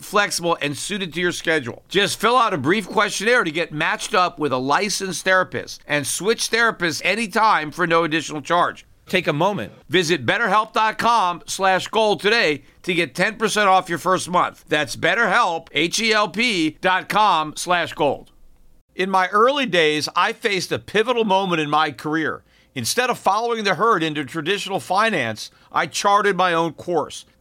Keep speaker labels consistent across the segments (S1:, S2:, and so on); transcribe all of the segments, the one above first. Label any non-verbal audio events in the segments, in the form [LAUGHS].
S1: flexible, and suited to your schedule. Just fill out a brief questionnaire to get matched up with a licensed therapist and switch therapists anytime for no additional charge. Take a moment. Visit betterhelp.com slash gold today to get 10% off your first month. That's betterhelp, H-E-L-P dot com slash gold. In my early days, I faced a pivotal moment in my career. Instead of following the herd into traditional finance, I charted my own course.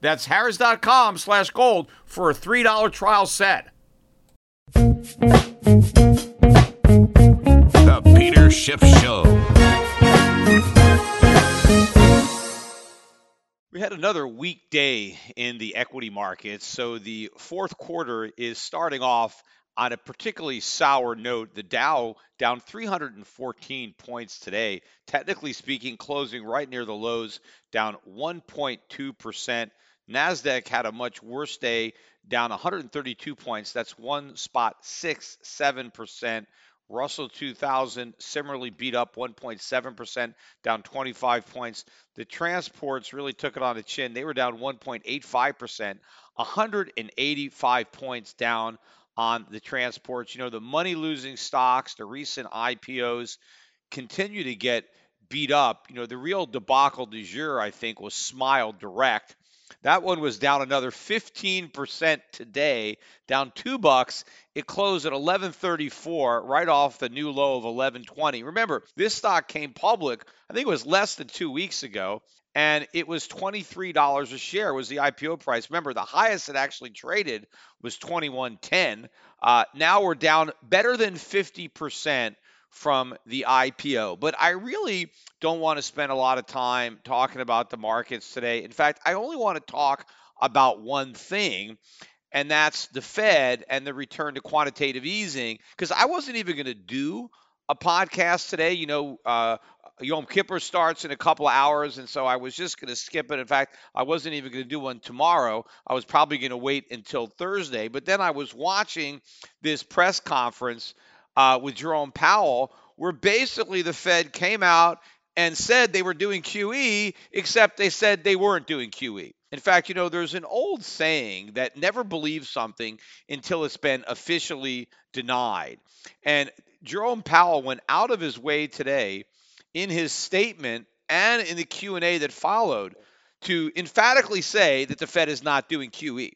S1: That's harrys.com slash gold for a $3 trial set.
S2: The Peter Schiff Show.
S3: We had another weak day in the equity markets, so the fourth quarter is starting off on a particularly sour note. The Dow down 314 points today, technically speaking, closing right near the lows, down 1.2%. NASDAQ had a much worse day, down 132 points. That's one spot, six, seven percent. Russell 2000 similarly beat up 1.7%, down 25 points. The transports really took it on the chin. They were down 1.85%, 185 points down on the transports. You know, the money losing stocks, the recent IPOs continue to get beat up. You know, the real debacle du jour, I think, was Smile Direct. That one was down another 15% today, down 2 bucks. It closed at 1134 right off the new low of 1120. Remember, this stock came public, I think it was less than 2 weeks ago, and it was $23 a share was the IPO price. Remember, the highest it actually traded was 2110. Uh, now we're down better than 50% from the IPO. But I really don't want to spend a lot of time talking about the markets today. In fact, I only want to talk about one thing, and that's the Fed and the return to quantitative easing, because I wasn't even going to do a podcast today. You know, uh, Yom Kippur starts in a couple hours, and so I was just going to skip it. In fact, I wasn't even going to do one tomorrow. I was probably going to wait until Thursday. But then I was watching this press conference uh, with Jerome Powell, where basically the Fed came out and said they were doing QE, except they said they weren't doing QE. In fact, you know, there's an old saying that never believe something until it's been officially denied. And Jerome Powell went out of his way today in his statement and in the Q&A that followed to emphatically say that the Fed is not doing QE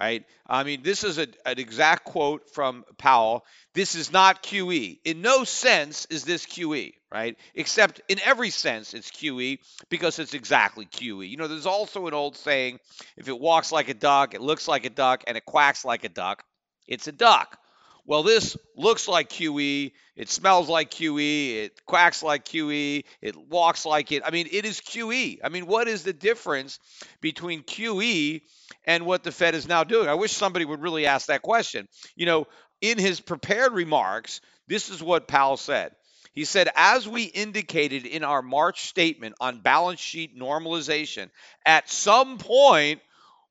S3: right? I mean, this is a, an exact quote from Powell. This is not QE. In no sense is this QE, right? Except in every sense it's QE because it's exactly QE. You know, there's also an old saying if it walks like a duck, it looks like a duck, and it quacks like a duck, it's a duck. Well, this looks like QE, it smells like QE, it quacks like QE, it walks like it. I mean, it is QE. I mean, what is the difference between QE and what the Fed is now doing? I wish somebody would really ask that question. You know, in his prepared remarks, this is what Powell said. He said, as we indicated in our March statement on balance sheet normalization, at some point,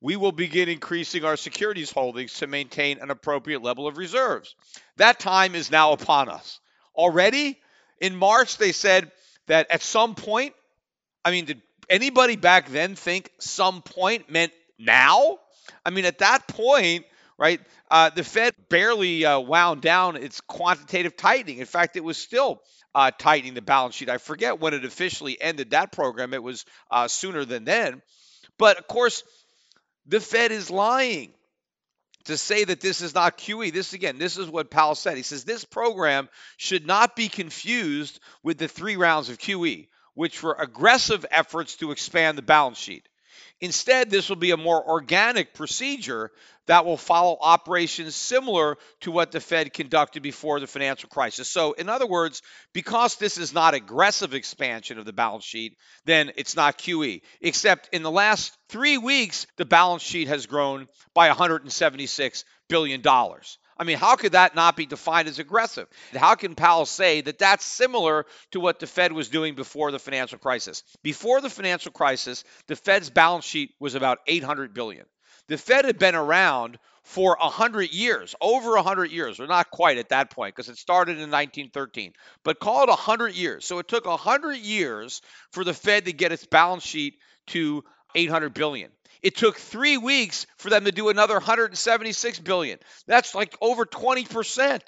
S3: we will begin increasing our securities holdings to maintain an appropriate level of reserves. That time is now upon us. Already in March, they said that at some point, I mean, did anybody back then think some point meant now? I mean, at that point, right, uh, the Fed barely uh, wound down its quantitative tightening. In fact, it was still uh, tightening the balance sheet. I forget when it officially ended that program. It was uh, sooner than then. But of course, the Fed is lying to say that this is not QE. This again, this is what Powell said. He says this program should not be confused with the three rounds of QE, which were aggressive efforts to expand the balance sheet. Instead, this will be a more organic procedure that will follow operations similar to what the Fed conducted before the financial crisis. So, in other words, because this is not aggressive expansion of the balance sheet, then it's not QE. Except in the last three weeks, the balance sheet has grown by $176 billion. I mean, how could that not be defined as aggressive? How can Powell say that that's similar to what the Fed was doing before the financial crisis? Before the financial crisis, the Fed's balance sheet was about 800 billion. The Fed had been around for 100 years, over 100 years, or not quite at that point because it started in 1913, but call it 100 years. So it took 100 years for the Fed to get its balance sheet to 800 billion. It took three weeks for them to do another 176 billion. That's like over 20%.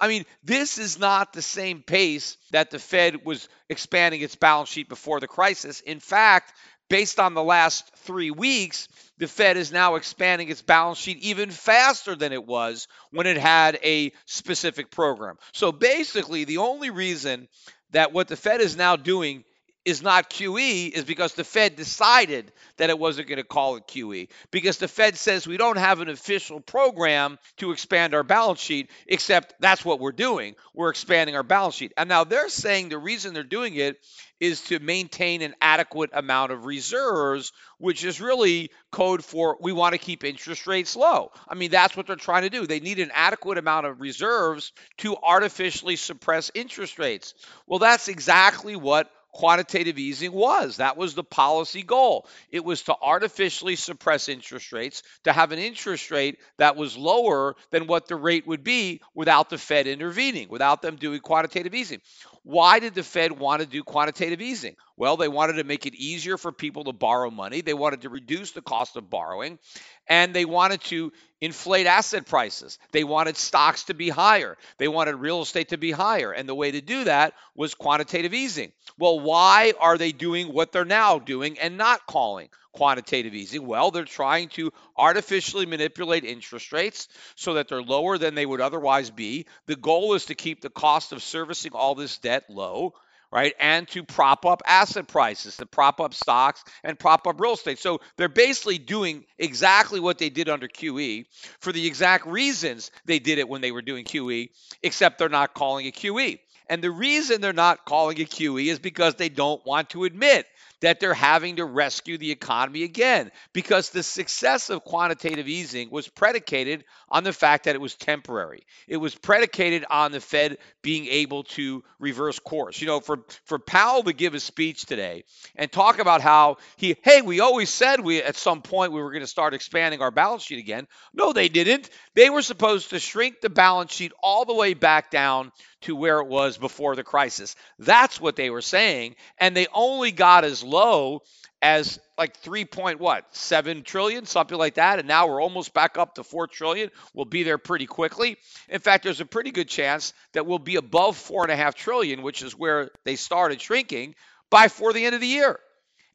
S3: I mean, this is not the same pace that the Fed was expanding its balance sheet before the crisis. In fact, based on the last three weeks, the Fed is now expanding its balance sheet even faster than it was when it had a specific program. So basically, the only reason that what the Fed is now doing is not QE is because the Fed decided that it wasn't going to call it QE. Because the Fed says we don't have an official program to expand our balance sheet, except that's what we're doing. We're expanding our balance sheet. And now they're saying the reason they're doing it is to maintain an adequate amount of reserves, which is really code for we want to keep interest rates low. I mean, that's what they're trying to do. They need an adequate amount of reserves to artificially suppress interest rates. Well, that's exactly what quantitative easing was. That was the policy goal. It was to artificially suppress interest rates, to have an interest rate that was lower than what the rate would be without the Fed intervening, without them doing quantitative easing. Why did the Fed want to do quantitative easing? Well, they wanted to make it easier for people to borrow money. They wanted to reduce the cost of borrowing, and they wanted to inflate asset prices. They wanted stocks to be higher. They wanted real estate to be higher. And the way to do that was quantitative easing. Well, why are they doing what they're now doing and not calling quantitative easing? Well, they're trying to artificially manipulate interest rates so that they're lower than they would otherwise be. The goal is to keep the cost of servicing all this debt low right? And to prop up asset prices, to prop up stocks and prop up real estate. So they're basically doing exactly what they did under QE for the exact reasons they did it when they were doing QE, except they're not calling it QE. And the reason they're not calling it QE is because they don't want to admit that they're having to rescue the economy again because the success of quantitative easing was predicated on the fact that it was temporary. It was predicated on the Fed being able to reverse course. You know, for for Powell to give a speech today and talk about how he, hey, we always said we at some point we were going to start expanding our balance sheet again. No, they didn't. They were supposed to shrink the balance sheet all the way back down to where it was before the crisis. That's what they were saying, and they only got as low as like 3 point what 7 trillion something like that and now we're almost back up to 4 trillion. We'll be there pretty quickly. In fact there's a pretty good chance that we'll be above 4.5 trillion which is where they started shrinking by for the end of the year.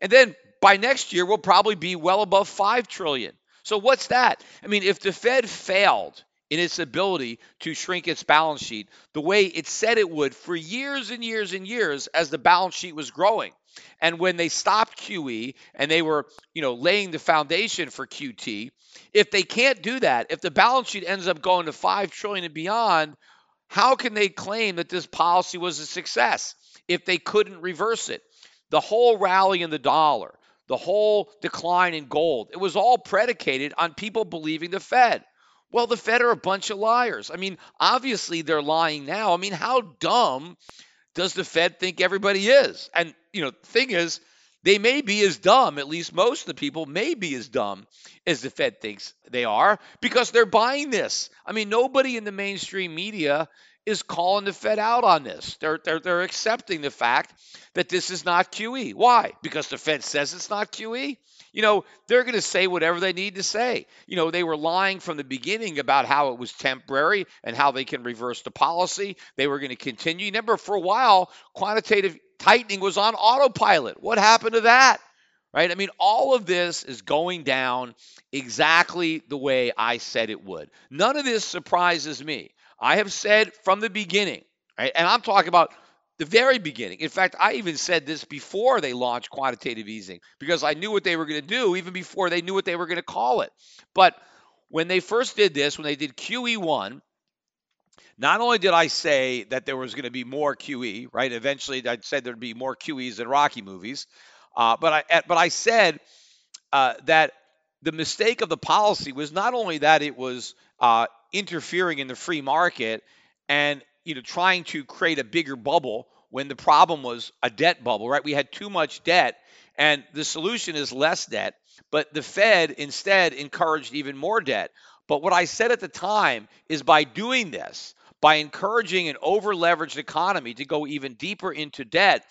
S3: And then by next year we'll probably be well above 5 trillion. So what's that? I mean if the fed failed in its ability to shrink its balance sheet the way it said it would for years and years and years as the balance sheet was growing. And when they stopped QE and they were, you know, laying the foundation for QT, if they can't do that, if the balance sheet ends up going to 5 trillion and beyond, how can they claim that this policy was a success if they couldn't reverse it? The whole rally in the dollar, the whole decline in gold, it was all predicated on people believing the Fed. Well, the Fed are a bunch of liars. I mean, obviously they're lying now. I mean, how dumb does the Fed think everybody is? And, you know, the thing is, they may be as dumb, at least most of the people may be as dumb as the Fed thinks they are because they're buying this. I mean, nobody in the mainstream media is calling the Fed out on this. They're, they're, they're accepting the fact that this is not QE. Why? Because the Fed says it's not QE? You know, they're going to say whatever they need to say. You know, they were lying from the beginning about how it was temporary and how they can reverse the policy. They were going to continue. Remember, for a while, quantitative tightening was on autopilot. What happened to that? Right? I mean, all of this is going down exactly the way I said it would. None of this surprises me. I have said from the beginning, right? And I'm talking about the very beginning. In fact, I even said this before they launched quantitative easing because I knew what they were going to do even before they knew what they were going to call it. But when they first did this, when they did QE1, not only did I say that there was going to be more QE, right? Eventually, I said there'd be more QEs than Rocky movies, uh, but I but I said uh, that the mistake of the policy was not only that it was uh, interfering in the free market and you know trying to create a bigger bubble when the problem was a debt bubble, right? We had too much debt, and the solution is less debt. But the Fed instead encouraged even more debt. But what I said at the time is by doing this, by encouraging an over leveraged economy to go even deeper into debt,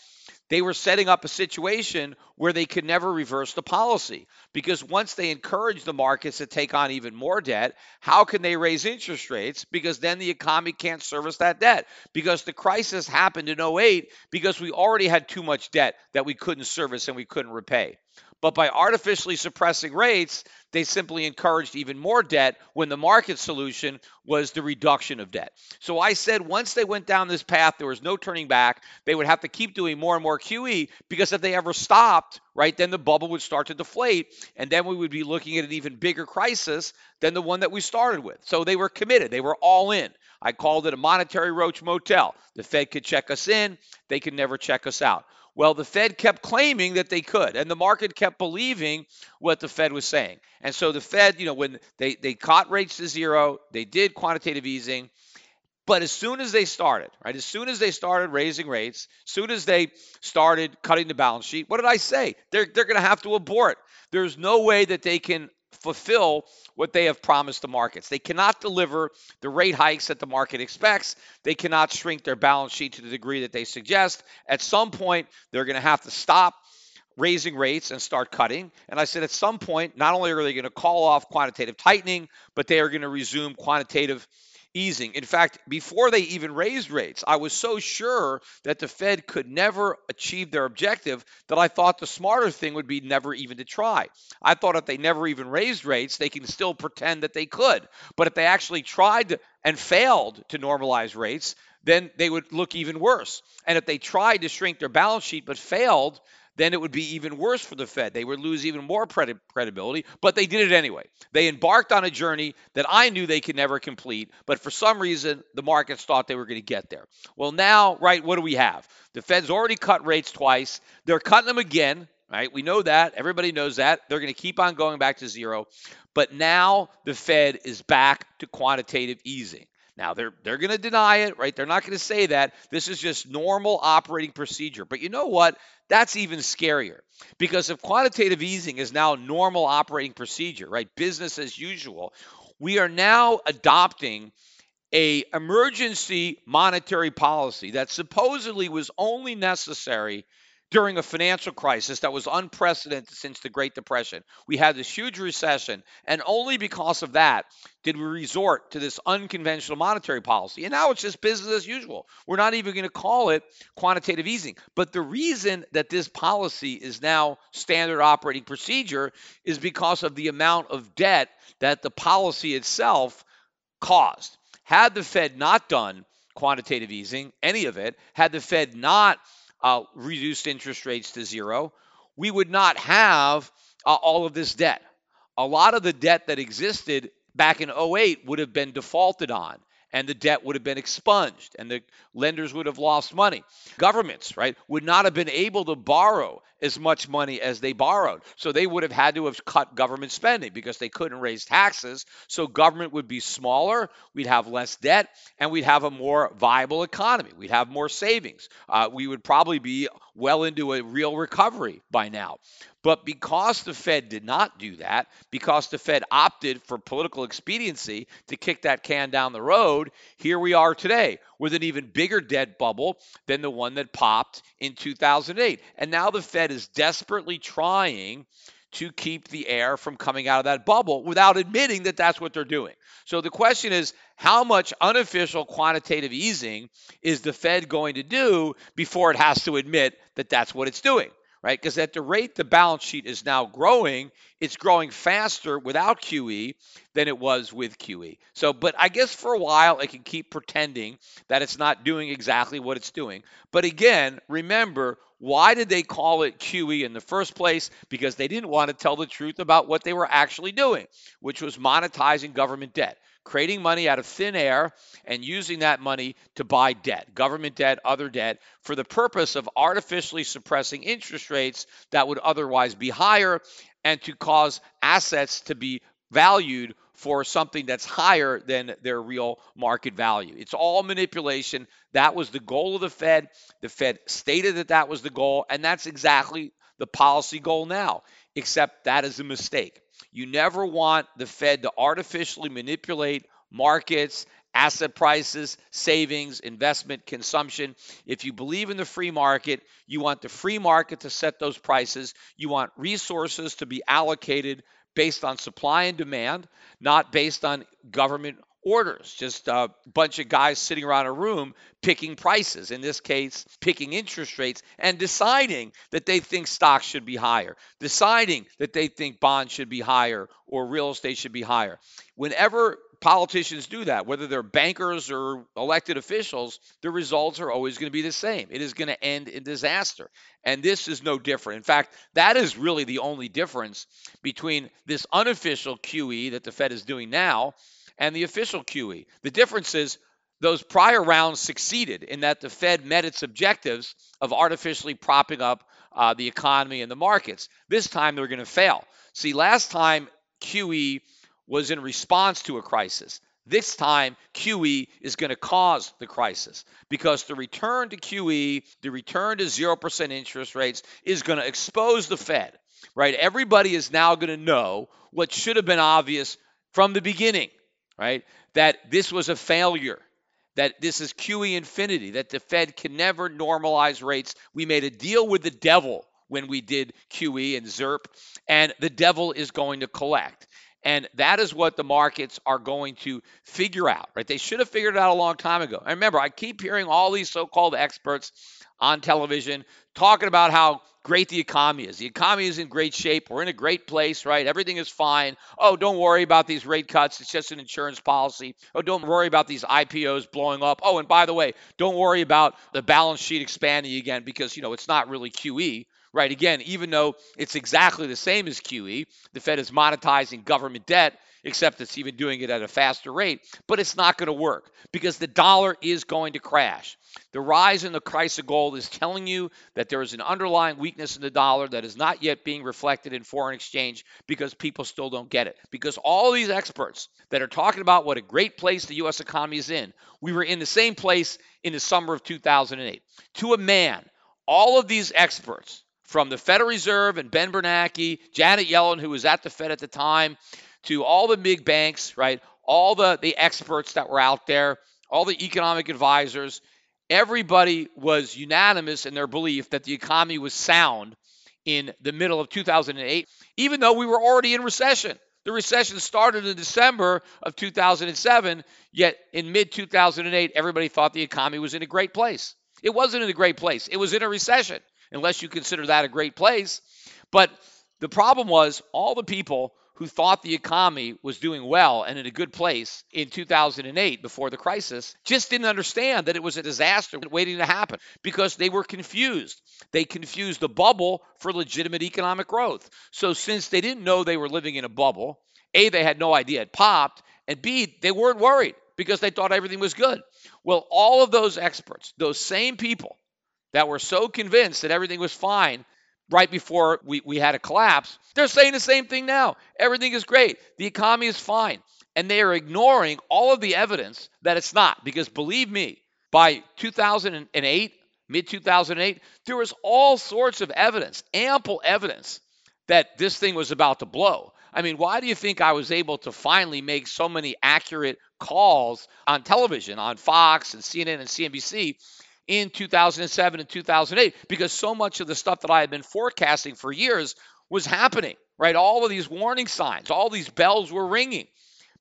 S3: they were setting up a situation where they could never reverse the policy. Because once they encourage the markets to take on even more debt, how can they raise interest rates? Because then the economy can't service that debt. Because the crisis happened in 08 because we already had too much debt that we couldn't service and we couldn't repay. But by artificially suppressing rates, they simply encouraged even more debt when the market solution was the reduction of debt. So I said once they went down this path, there was no turning back. They would have to keep doing more and more QE because if they ever stopped, right, then the bubble would start to deflate. And then we would be looking at an even bigger crisis than the one that we started with. So they were committed, they were all in. I called it a monetary roach motel. The Fed could check us in, they could never check us out. Well, the Fed kept claiming that they could, and the market kept believing what the Fed was saying. And so the Fed, you know, when they, they caught rates to zero, they did quantitative easing. But as soon as they started, right, as soon as they started raising rates, as soon as they started cutting the balance sheet, what did I say? They're, they're going to have to abort. There's no way that they can fulfill what they have promised the markets. They cannot deliver the rate hikes that the market expects. They cannot shrink their balance sheet to the degree that they suggest. At some point, they're going to have to stop raising rates and start cutting. And I said at some point, not only are they going to call off quantitative tightening, but they are going to resume quantitative easing. In fact, before they even raised rates, I was so sure that the Fed could never achieve their objective that I thought the smarter thing would be never even to try. I thought if they never even raised rates, they can still pretend that they could. But if they actually tried and failed to normalize rates, then they would look even worse. And if they tried to shrink their balance sheet but failed, then it would be even worse for the Fed. They would lose even more credibility, but they did it anyway. They embarked on a journey that I knew they could never complete, but for some reason, the markets thought they were going to get there. Well, now, right, what do we have? The Fed's already cut rates twice. They're cutting them again, right? We know that. Everybody knows that. They're going to keep on going back to zero. But now the Fed is back to quantitative easing. Now they're they're going to deny it, right? They're not going to say that. This is just normal operating procedure. But you know what? That's even scarier because if quantitative easing is now normal operating procedure, right? Business as usual, we are now adopting a emergency monetary policy that supposedly was only necessary during a financial crisis that was unprecedented since the Great Depression. We had this huge recession, and only because of that did we resort to this unconventional monetary policy. And now it's just business as usual. We're not even going to call it quantitative easing. But the reason that this policy is now standard operating procedure is because of the amount of debt that the policy itself caused. Had the Fed not done quantitative easing, any of it, had the Fed not uh, reduced interest rates to zero, we would not have uh, all of this debt. A lot of the debt that existed back in 08 would have been defaulted on and the debt would have been expunged and the lenders would have lost money. Governments, right, would not have been able to borrow as much money as they borrowed. So they would have had to have cut government spending because they couldn't raise taxes. So government would be smaller, we'd have less debt, and we'd have a more viable economy. We'd have more savings. Uh, we would probably be well into a real recovery by now. But because the Fed did not do that, because the Fed opted for political expediency to kick that can down the road, here we are today with an even bigger debt bubble than the one that popped in 2008. And now the Fed is desperately trying to keep the air from coming out of that bubble without admitting that that's what they're doing. So the question is how much unofficial quantitative easing is the Fed going to do before it has to admit that that's what it's doing? right? Because at the rate the balance sheet is now growing, it's growing faster without QE than it was with QE. So, but I guess for a while it can keep pretending that it's not doing exactly what it's doing. But again, remember, why did they call it QE in the first place? Because they didn't want to tell the truth about what they were actually doing, which was monetizing government debt creating money out of thin air and using that money to buy debt, government debt, other debt, for the purpose of artificially suppressing interest rates that would otherwise be higher and to cause assets to be valued for something that's higher than their real market value. It's all manipulation. That was the goal of the Fed. The Fed stated that that was the goal, and that's exactly the policy goal now, except that is a mistake. You never want the Fed to artificially manipulate markets, asset prices, savings, investment, consumption. If you believe in the free market, you want the free market to set those prices. You want resources to be allocated based on supply and demand, not based on government orders, just a bunch of guys sitting around a room picking prices, in this case, picking interest rates, and deciding that they think stocks should be higher, deciding that they think bonds should be higher or real estate should be higher. Whenever politicians do that, whether they're bankers or elected officials, the results are always going to be the same. It is going to end in disaster. And this is no different. In fact, that is really the only difference between this unofficial QE that the Fed is doing now and the official QE. The difference is those prior rounds succeeded in that the Fed met its objectives of artificially propping up uh, the economy and the markets. This time they're going to fail. See, last time QE was in response to a crisis. This time, QE is going to cause the crisis because the return to QE, the return to 0% interest rates, is going to expose the Fed, right? Everybody is now going to know what should have been obvious from the beginning right? That this was a failure, that this is QE infinity, that the Fed can never normalize rates. We made a deal with the devil when we did QE and ZIRP, and the devil is going to collect. And that is what the markets are going to figure out, right? They should have figured it out a long time ago. And remember, I keep hearing all these so called experts on television talking about how great the economy is. The economy is in great shape. We're in a great place, right? Everything is fine. Oh, don't worry about these rate cuts. It's just an insurance policy. Oh, don't worry about these IPOs blowing up. Oh, and by the way, don't worry about the balance sheet expanding again because, you know, it's not really QE. Right. Again, even though it's exactly the same as QE, the Fed is monetizing government debt except it's even doing it at a faster rate. But it's not going to work because the dollar is going to crash. The rise in the price of gold is telling you that there is an underlying weakness in the dollar that is not yet being reflected in foreign exchange because people still don't get it. Because all these experts that are talking about what a great place the U.S. economy is in, we were in the same place in the summer of 2008. To a man, all of these experts, from the Federal Reserve and Ben Bernanke, Janet Yellen, who was at the Fed at the time, to all the big banks, right? All the, the experts that were out there, all the economic advisors, everybody was unanimous in their belief that the economy was sound in the middle of 2008, even though we were already in recession. The recession started in December of 2007, yet in mid 2008, everybody thought the economy was in a great place. It wasn't in a great place, it was in a recession, unless you consider that a great place. But the problem was all the people who thought the economy was doing well and in a good place in 2008 before the crisis just didn't understand that it was a disaster waiting to happen because they were confused. They confused the bubble for legitimate economic growth. So, since they didn't know they were living in a bubble, A, they had no idea it popped, and B, they weren't worried because they thought everything was good. Well, all of those experts, those same people that were so convinced that everything was fine right before we, we had a collapse. They're saying the same thing now. Everything is great. The economy is fine. And they are ignoring all of the evidence that it's not. Because believe me, by 2008, mid 2008, there was all sorts of evidence, ample evidence that this thing was about to blow. I mean, why do you think I was able to finally make so many accurate calls on television, on Fox and CNN and CNBC in 2007 and 2008? Because so much of the stuff that I had been forecasting for years was happening, right? All of these warning signs, all these bells were ringing.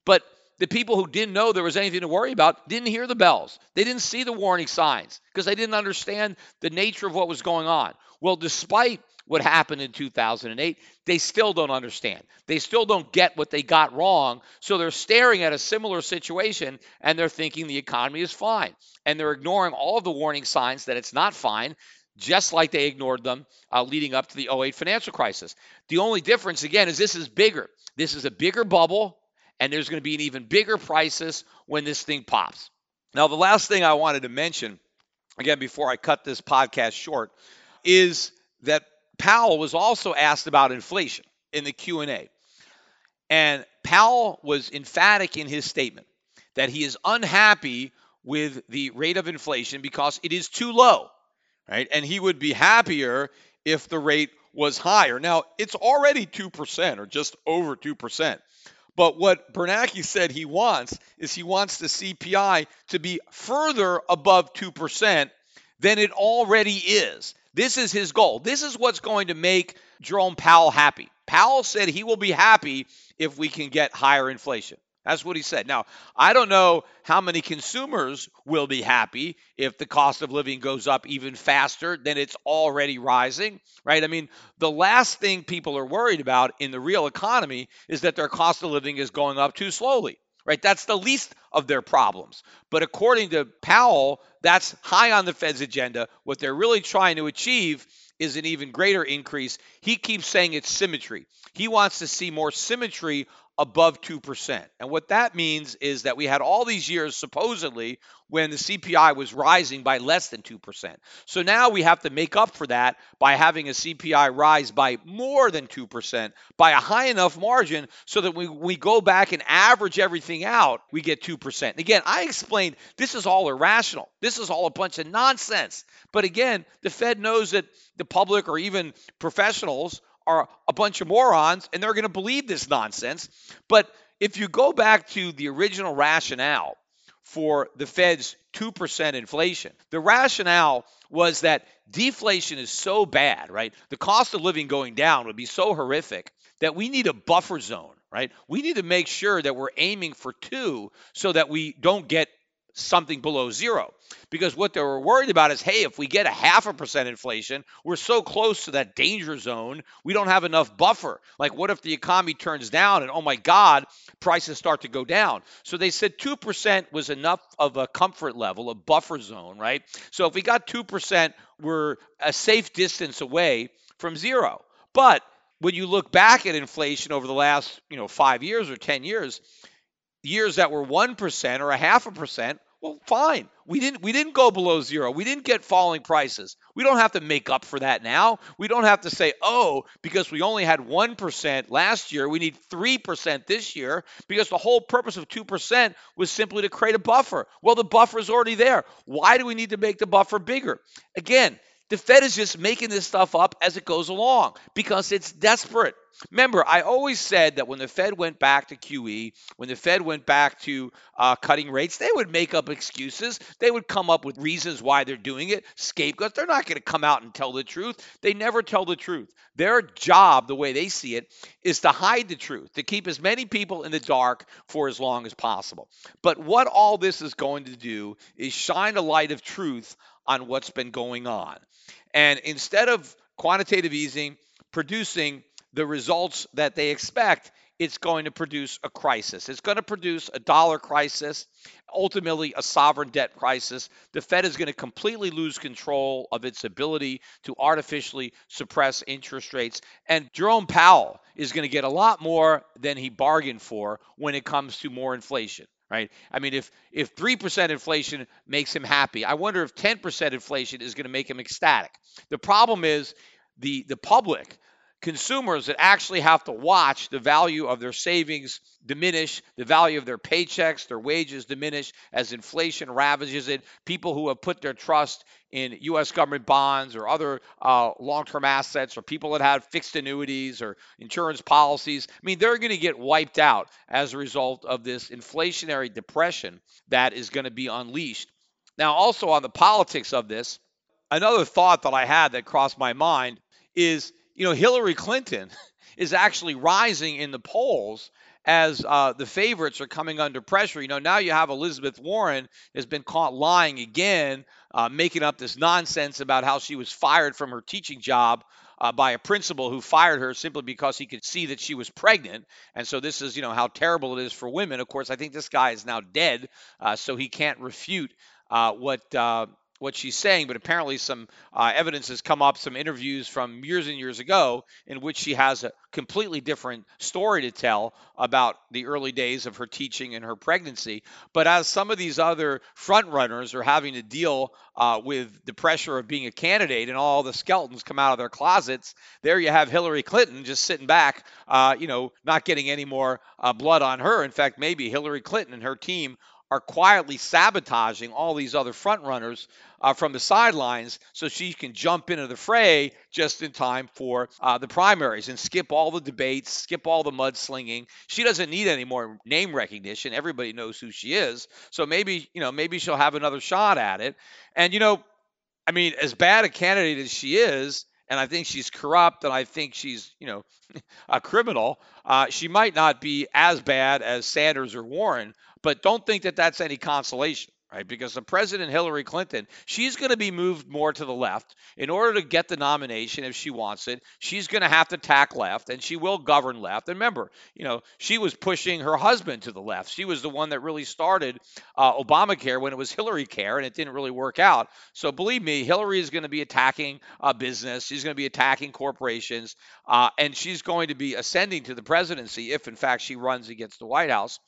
S3: But the people who didn't know there was anything to worry about didn't hear the bells. They didn't see the warning signs because they didn't understand the nature of what was going on. Well, despite what happened in 2008, they still don't understand. They still don't get what they got wrong. So they're staring at a similar situation and they're thinking the economy is fine. And they're ignoring all of the warning signs that it's not fine, just like they ignored them uh, leading up to the 08 financial crisis. The only difference, again, is this is bigger. This is a bigger bubble and there's going to be an even bigger crisis when this thing pops. Now, the last thing I wanted to mention, again, before I cut this podcast short, is that Powell was also asked about inflation in the Q&A. And Powell was emphatic in his statement that he is unhappy with the rate of inflation because it is too low, right? And he would be happier if the rate was higher. Now, it's already 2% or just over 2%. But what Bernanke said he wants is he wants the CPI to be further above 2% than it already is. This is his goal. This is what's going to make Jerome Powell happy. Powell said he will be happy if we can get higher inflation. That's what he said. Now, I don't know how many consumers will be happy if the cost of living goes up even faster than it's already rising, right? I mean, the last thing people are worried about in the real economy is that their cost of living is going up too slowly, right? That's the least of their problems. But according to Powell, that's high on the Fed's agenda. What they're really trying to achieve is an even greater increase. He keeps saying it's symmetry. He wants to see more symmetry above 2%. And what that means is that we had all these years supposedly when the CPI was rising by less than 2%. So now we have to make up for that by having a CPI rise by more than 2% by a high enough margin so that we, we go back and average everything out, we get 2%. And again, I explained this is all irrational. This is all a bunch of nonsense. But again, the Fed knows that the public or even professionals are a bunch of morons and they're going to believe this nonsense. But if you go back to the original rationale for the Fed's 2% inflation, the rationale was that deflation is so bad, right? The cost of living going down would be so horrific that we need a buffer zone, right? We need to make sure that we're aiming for two so that we don't get something below zero. Because what they were worried about is hey, if we get a half a percent inflation, we're so close to that danger zone, we don't have enough buffer. Like, what if the economy turns down and oh my God, prices start to go down? So they said 2% was enough of a comfort level, a buffer zone, right? So if we got 2%, we're a safe distance away from zero. But when you look back at inflation over the last, you know, five years or 10 years, years that were 1% or a half a percent, well, fine. We didn't we didn't go below zero. We didn't get falling prices. We don't have to make up for that now. We don't have to say, "Oh, because we only had 1% last year, we need 3% this year," because the whole purpose of 2% was simply to create a buffer. Well, the buffer is already there. Why do we need to make the buffer bigger? Again, the Fed is just making this stuff up as it goes along because it's desperate. Remember, I always said that when the Fed went back to QE, when the Fed went back to uh, cutting rates, they would make up excuses. They would come up with reasons why they're doing it, scapegoats. They're not going to come out and tell the truth. They never tell the truth. Their job, the way they see it, is to hide the truth, to keep as many people in the dark for as long as possible. But what all this is going to do is shine a light of truth on what's been going on. And instead of quantitative easing producing the results that they expect, it's going to produce a crisis. It's going to produce a dollar crisis, ultimately a sovereign debt crisis. The Fed is going to completely lose control of its ability to artificially suppress interest rates. And Jerome Powell is going to get a lot more than he bargained for when it comes to more inflation right? I mean, if if three percent inflation makes him happy, I wonder if ten percent inflation is going to make him ecstatic. The problem is the the public consumers that actually have to watch the value of their savings diminish, the value of their paychecks, their wages diminish as inflation ravages it. People who have put their trust in U.S. government bonds or other uh, long term assets, or people that have fixed annuities or insurance policies, I mean, they're going to get wiped out as a result of this inflationary depression that is going to be unleashed. Now, also on the politics of this, another thought that I had that crossed my mind is you know, Hillary Clinton [LAUGHS] is actually rising in the polls as uh, the favorites are coming under pressure. You know, now you have Elizabeth Warren has been caught lying again, uh, making up this nonsense about how she was fired from her teaching job. Uh, by a principal who fired her simply because he could see that she was pregnant. And so this is, you know, how terrible it is for women. Of course, I think this guy is now dead, uh, so he can't refute uh, what uh, what she's saying, but apparently some uh, evidence has come up, some interviews from years and years ago, in which she has a completely different story to tell about the early days of her teaching and her pregnancy. But as some of these other frontrunners are having to deal uh, with the pressure of being a candidate and all the skeletons come out of their closets, there you have Hillary Clinton just sitting back, uh, you know, not getting any more uh, blood on her. In fact, maybe Hillary Clinton and her team are quietly sabotaging all these other front runners uh, from the sidelines so she can jump into the fray just in time for uh, the primaries and skip all the debates, skip all the mudslinging. She doesn't need any more name recognition. Everybody knows who she is. So maybe, you know, maybe she'll have another shot at it. And, you know, I mean, as bad a candidate as she is, and I think she's corrupt, and I think she's, you know, [LAUGHS] a criminal. Uh, she might not be as bad as Sanders or Warren, but don't think that that's any consolation right? Because the president, Hillary Clinton, she's going to be moved more to the left. In order to get the nomination, if she wants it, she's going to have to tack left and she will govern left. And remember, you know, she was pushing her husband to the left. She was the one that really started uh, Obamacare when it was Hillary Care and it didn't really work out. So believe me, Hillary is going to be attacking uh, business. She's going to be attacking corporations. Uh, and she's going to be ascending to the presidency if, in fact, she runs against the White House.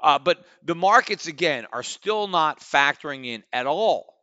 S3: Uh, but the markets, again, are still not factoring in at all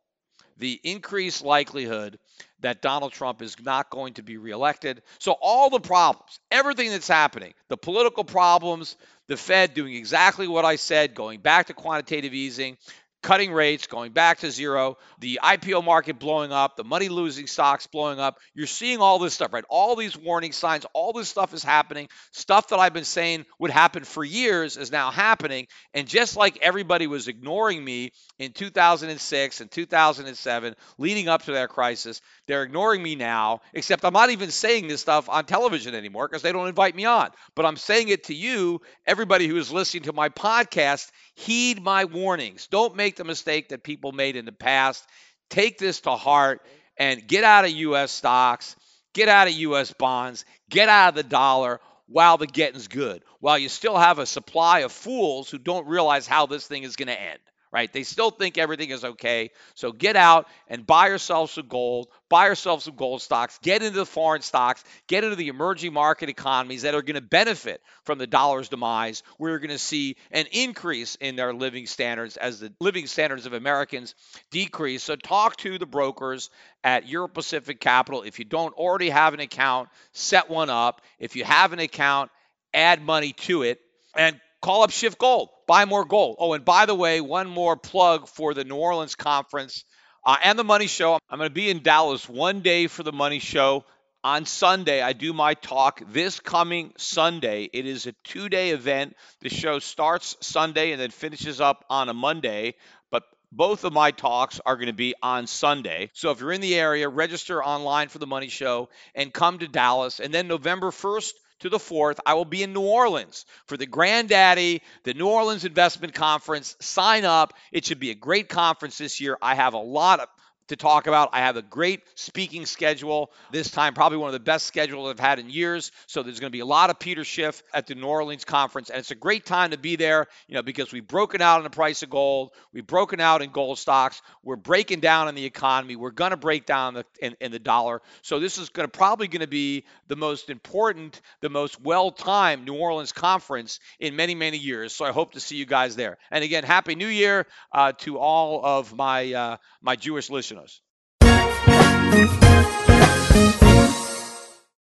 S3: the increased likelihood that Donald Trump is not going to be reelected. So, all the problems, everything that's happening, the political problems, the Fed doing exactly what I said, going back to quantitative easing, cutting rates, going back to zero, the IPO market blowing up, the money losing stocks blowing up. You're seeing all this stuff, right? All these warning signs, all this stuff is happening. Stuff that I've been saying would happen for years is now happening. And just like everybody was ignoring me in 2006 and 2007, leading up to that crisis, they're ignoring me now, except I'm not even saying this stuff on television anymore because they don't invite me on. But I'm saying it to you, everybody who is listening to my podcast Heed my warnings. Don't make the mistake that people made in the past. Take this to heart and get out of U.S. stocks, get out of U.S. bonds, get out of the dollar while the getting's good, while you still have a supply of fools who don't realize how this thing is going to end right? They still think everything is okay. So get out and buy yourself some gold, buy yourself some gold stocks, get into the foreign stocks, get into the emerging market economies that are going to benefit from the dollar's demise. We're going to see an increase in their living standards as the living standards of Americans decrease. So talk to the brokers at Euro Pacific Capital. If you don't already have an account, set one up. If you have an account, add money to it and call up Schiff Gold, buy more gold. Oh, and by the way, one more plug for the New Orleans conference uh, and the Money Show. I'm going to be in Dallas one day for the Money Show. On Sunday, I do my talk this coming Sunday. It is a two day event. The show starts Sunday and then finishes up on a Monday. But both of my talks are going to be on Sunday. So if you're in the area, register online for the Money Show and come to Dallas. And then November 1st, to the 4th, I will be in New Orleans for the Granddaddy, the New Orleans Investment Conference. Sign up. It should be a great conference this year. I have a lot of to talk about. I have a great speaking schedule this time, probably one of the best schedules I've had in years. So there's going to be a lot of Peter Schiff at the New Orleans conference, and it's a great time to be there, you know, because we've broken out in the price of gold, we've broken out in gold stocks, we're breaking down in the economy, we're going to break down the, in, in the dollar. So this is going to probably going to be the most important, the most well-timed New Orleans conference in many many years. So I hope to see you guys there. And again, happy New Year uh, to all of my uh, my Jewish listeners. You.